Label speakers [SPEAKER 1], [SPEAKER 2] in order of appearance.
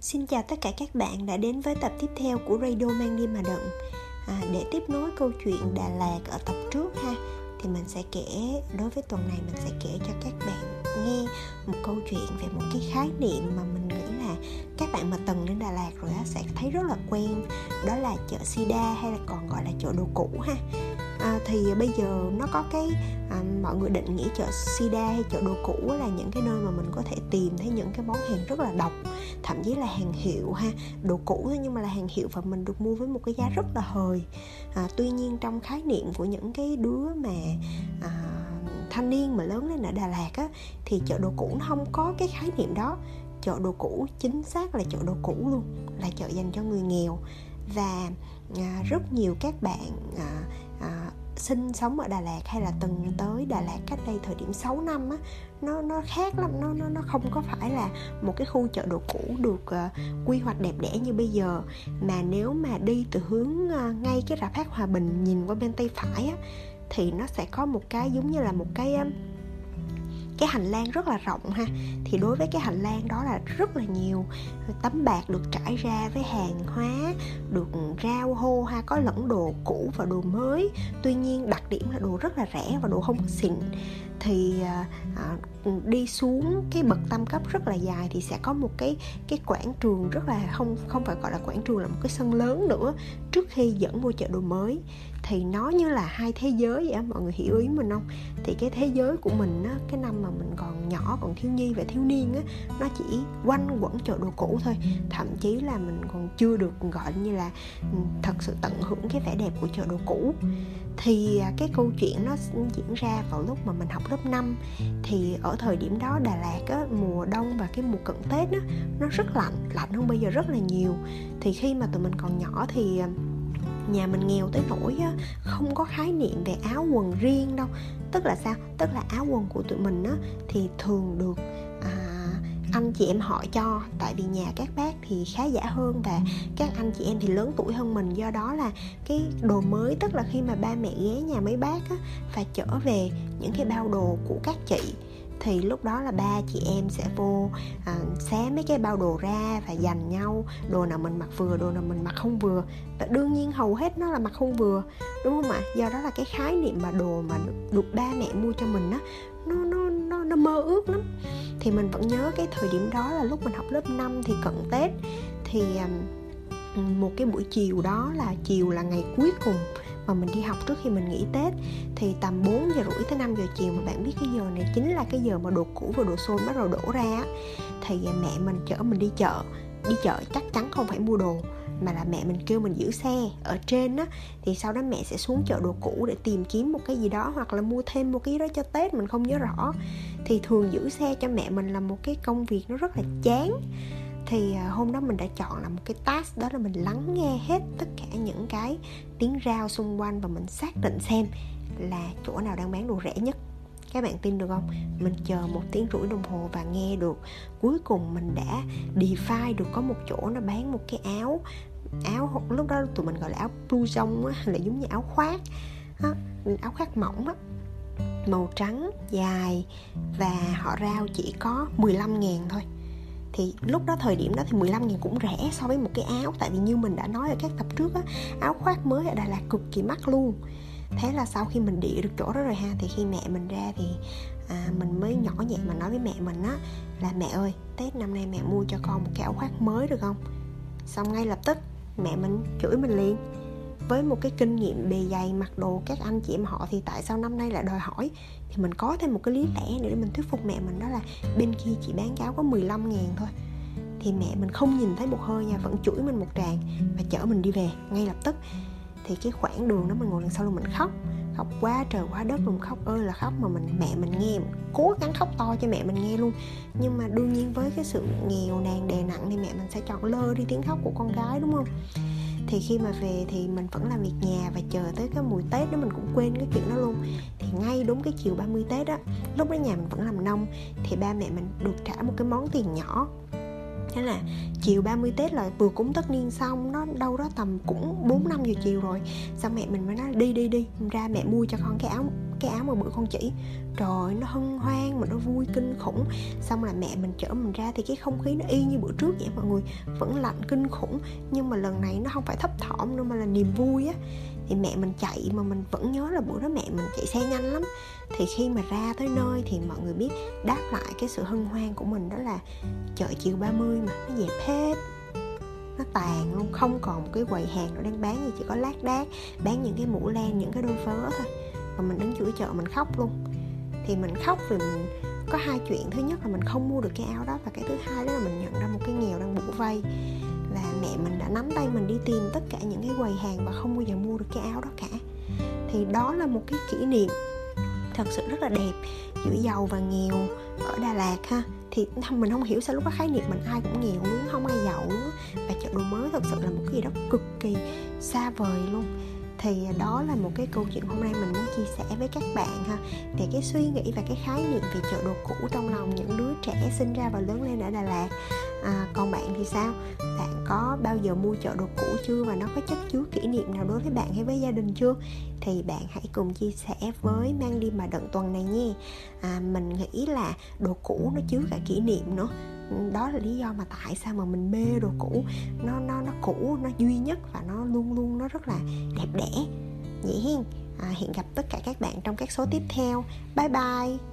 [SPEAKER 1] Xin chào tất cả các bạn đã đến với tập tiếp theo của Radio Mang đi mà Đận. À, Để tiếp nối câu chuyện Đà Lạt ở tập trước ha Thì mình sẽ kể, đối với tuần này mình sẽ kể cho các bạn nghe một câu chuyện về một cái khái niệm mà mình nghĩ là các bạn mà từng đến Đà Lạt rồi á sẽ thấy rất là quen Đó là chợ Sida hay là còn gọi là chợ đồ cũ ha à, thì bây giờ nó có cái à, mọi người định nghĩa chợ sida hay chợ đồ cũ là những cái nơi mà mình có thể tìm thấy những cái món hàng rất là độc thậm chí là hàng hiệu ha. Đồ cũ thôi nhưng mà là hàng hiệu và mình được mua với một cái giá rất là hời. À, tuy nhiên trong khái niệm của những cái đứa mà à, thanh niên mà lớn lên ở Đà Lạt á thì chợ đồ cũ nó không có cái khái niệm đó. Chợ đồ cũ chính xác là chợ đồ cũ luôn là chợ dành cho người nghèo. Và à, rất nhiều các bạn à, à, sinh sống ở Đà Lạt hay là từng tới Đà Lạt cách đây thời điểm 6 năm á nó nó khác lắm nó nó nó không có phải là một cái khu chợ đồ cũ được uh, quy hoạch đẹp đẽ như bây giờ. Mà nếu mà đi từ hướng uh, ngay cái rạp hát Hòa Bình nhìn qua bên tay phải á thì nó sẽ có một cái giống như là một cái uh, cái hành lang rất là rộng ha. Thì đối với cái hành lang đó là rất là nhiều tấm bạc được trải ra với hàng hóa, được rau hô ha, có lẫn đồ cũ và đồ mới. Tuy nhiên, đặc điểm là đồ rất là rẻ và đồ không xịn thì à, à, đi xuống cái bậc tam cấp rất là dài thì sẽ có một cái cái quảng trường rất là không không phải gọi là quảng trường là một cái sân lớn nữa trước khi dẫn vô chợ đồ mới. Thì nó như là hai thế giới vậy mọi người hiểu ý mình không? Thì cái thế giới của mình á cái năm mà mình còn nhỏ còn thiếu nhi và thiếu niên á nó chỉ quanh quẩn chợ đồ cũ thôi. Thậm chí là mình còn chưa được gọi như là ừ, thật sự tận hưởng cái vẻ đẹp của chợ đồ cũ thì à, cái câu chuyện nó diễn ra vào lúc mà mình học lớp 5 thì ở thời điểm đó Đà Lạt á, mùa đông và cái mùa cận Tết á, nó rất lạnh lạnh hơn bây giờ rất là nhiều. Thì khi mà tụi mình còn nhỏ thì à, nhà mình nghèo tới nỗi á, không có khái niệm về áo quần riêng đâu. Tức là sao? Tức là áo quần của tụi mình á, thì thường được à, anh chị em họ cho. Tại vì nhà các bác thì khá giả hơn và các anh chị em thì lớn tuổi hơn mình. Do đó là cái đồ mới tức là khi mà ba mẹ ghé nhà mấy bác á, và trở về những cái bao đồ của các chị thì lúc đó là ba chị em sẽ vô à, xé mấy cái bao đồ ra và dành nhau. Đồ nào mình mặc vừa đồ nào mình mặc không vừa. Và đương nhiên hầu hết nó là mặc không vừa đúng không ạ? Do đó là cái khái niệm mà đồ mà được ba mẹ mua cho mình á nó nó nó nó mơ ước lắm thì mình vẫn nhớ cái thời điểm đó là lúc mình học lớp 5 thì cận Tết. Thì một cái buổi chiều đó là chiều là ngày cuối cùng mà mình đi học trước khi mình nghỉ Tết. Thì tầm 4 giờ rưỡi tới 5 giờ chiều mà bạn biết cái giờ này chính là cái giờ mà đồ cũ và đồ xôn bắt đầu đổ ra thì mẹ mình chở mình đi chợ. Đi chợ chắc chắn không phải mua đồ mà là mẹ mình kêu mình giữ xe ở trên á, thì sau đó mẹ sẽ xuống chợ đồ cũ để tìm kiếm một cái gì đó hoặc là mua thêm một cái đó cho tết, mình không nhớ rõ. Thì thường giữ xe cho mẹ mình là một cái công việc nó rất là chán. Thì à, hôm đó mình đã chọn là một cái task đó là mình lắng nghe hết tất cả những cái tiếng rao xung quanh và mình xác định xem là chỗ nào đang bán đồ rẻ nhất các bạn tin được không? Mình chờ một tiếng rưỡi đồng hồ và nghe được. Cuối cùng mình đã define được có một chỗ nó bán một cái áo áo lúc đó tụi mình gọi là áo blouson á là giống như áo khoác á, áo khoác mỏng á. Màu trắng dài và họ rao chỉ có 15 ngàn thôi. Thì lúc đó thời điểm đó thì 15 ngàn cũng rẻ so với một cái áo tại vì như mình đã nói ở các tập trước á áo khoác mới ở Đà Lạt cực kỳ mắc luôn thế là sau khi mình địa được chỗ đó rồi ha thì khi mẹ mình ra thì à, mình mới nhỏ nhẹ mà nói với mẹ mình á là mẹ ơi tết năm nay mẹ mua cho con một cái áo khoác mới được không? Xong ngay lập tức mẹ mình chửi mình liền. Với một cái kinh nghiệm bề dày mặc đồ các anh chị em họ thì tại sao năm nay lại đòi hỏi? Thì mình có thêm một cái lý lẽ để mình thuyết phục mẹ mình đó là bên kia chỉ bán cái có 15 ngàn thôi. Thì mẹ mình không nhìn thấy một hơi nha vẫn chửi mình một tràng và chở mình đi về. Ngay lập tức thì cái khoảng đường đó mình ngồi đằng sau luôn mình khóc. Khóc quá trời quá đất luôn, khóc ơi là khóc mà mình, mẹ mình nghe, mình cố gắng khóc to cho mẹ mình nghe luôn. Nhưng mà đương nhiên với cái sự nghèo nàn đè nặng thì mẹ mình sẽ chọn lơ đi tiếng khóc của con gái, đúng không? Thì khi mà về thì mình vẫn làm việc nhà và chờ tới cái mùi tết đó mình cũng quên cái chuyện đó luôn. Thì ngay đúng cái chiều 30 tết á, lúc đó nhà mình vẫn làm nông, thì ba mẹ mình được trả một cái món tiền nhỏ thế là chiều 30 Tết là vừa cúng tất niên xong, nó đâu đó tầm cũng 4 năm giờ chiều rồi. Xong mẹ mình mới nói, đi đi đi, ra mẹ mua cho con cái áo cái áo mà bữa con chỉ. Trời, nó hân hoan mà nó vui kinh khủng. Xong là mẹ mình chở mình ra thì cái không khí nó y như bữa trước vậy mọi người. Vẫn lạnh kinh khủng, nhưng mà lần này nó không phải thấp thỏm nữa mà là niềm vui á. Thì mẹ mình chạy mà mình vẫn nhớ là bữa đó mẹ mình chạy xe nhanh lắm. Thì khi mà ra tới nơi thì mọi người biết đáp lại cái sự hân hoan của mình đó là chợ chiều 30 mà, nó dẹp hết. Nó tàn luôn, không còn một cái quầy hàng nào đang bán gì, chỉ có lác đác, bán những cái mũ len, những cái đôi vớ thôi và mình đứng giữa chợ, mình khóc luôn. Thì mình khóc vì mình có hai chuyện. Thứ nhất là mình không mua được cái áo đó, và cái thứ hai đó là mình nhận ra một cái nghèo đang bủa vây và mẹ mình đã nắm tay mình đi tìm tất cả những cái quầy hàng và không bao giờ mua được cái áo đó cả. Thì đó là một cái kỷ niệm thật sự rất là đẹp, giữa giàu và nghèo ở Đà Lạt ha. Thì mình không hiểu sao lúc đó khái niệm mình ai cũng nghèo luôn, không ai giàu luôn và chợ đồ mới thật sự là một cái gì đó cực kỳ xa vời luôn thì đó là một cái câu chuyện hôm nay mình muốn chia sẻ với các bạn ha. Về cái suy nghĩ và cái khái niệm về chợ đồ cũ trong lòng những đứa trẻ sinh ra và lớn lên ở Đà Lạt à, còn bạn thì sao? Bạn có bao giờ mua chợ đồ cũ chưa và nó có chất chứa kỷ niệm nào đối với bạn hay với gia đình chưa? Thì bạn hãy cùng chia sẻ với mang đi mà đận tuần này nha. À, mình nghĩ là đồ cũ nó chứa cả kỷ niệm nữa đó là lý do mà tại sao mà mình mê đồ cũ. Nó nó nó cũ nó duy nhất và nó luôn luôn nó rất là đẹp đẽ. Vậy hen. À, hẹn gặp tất cả các bạn trong các số tiếp theo. Bye bye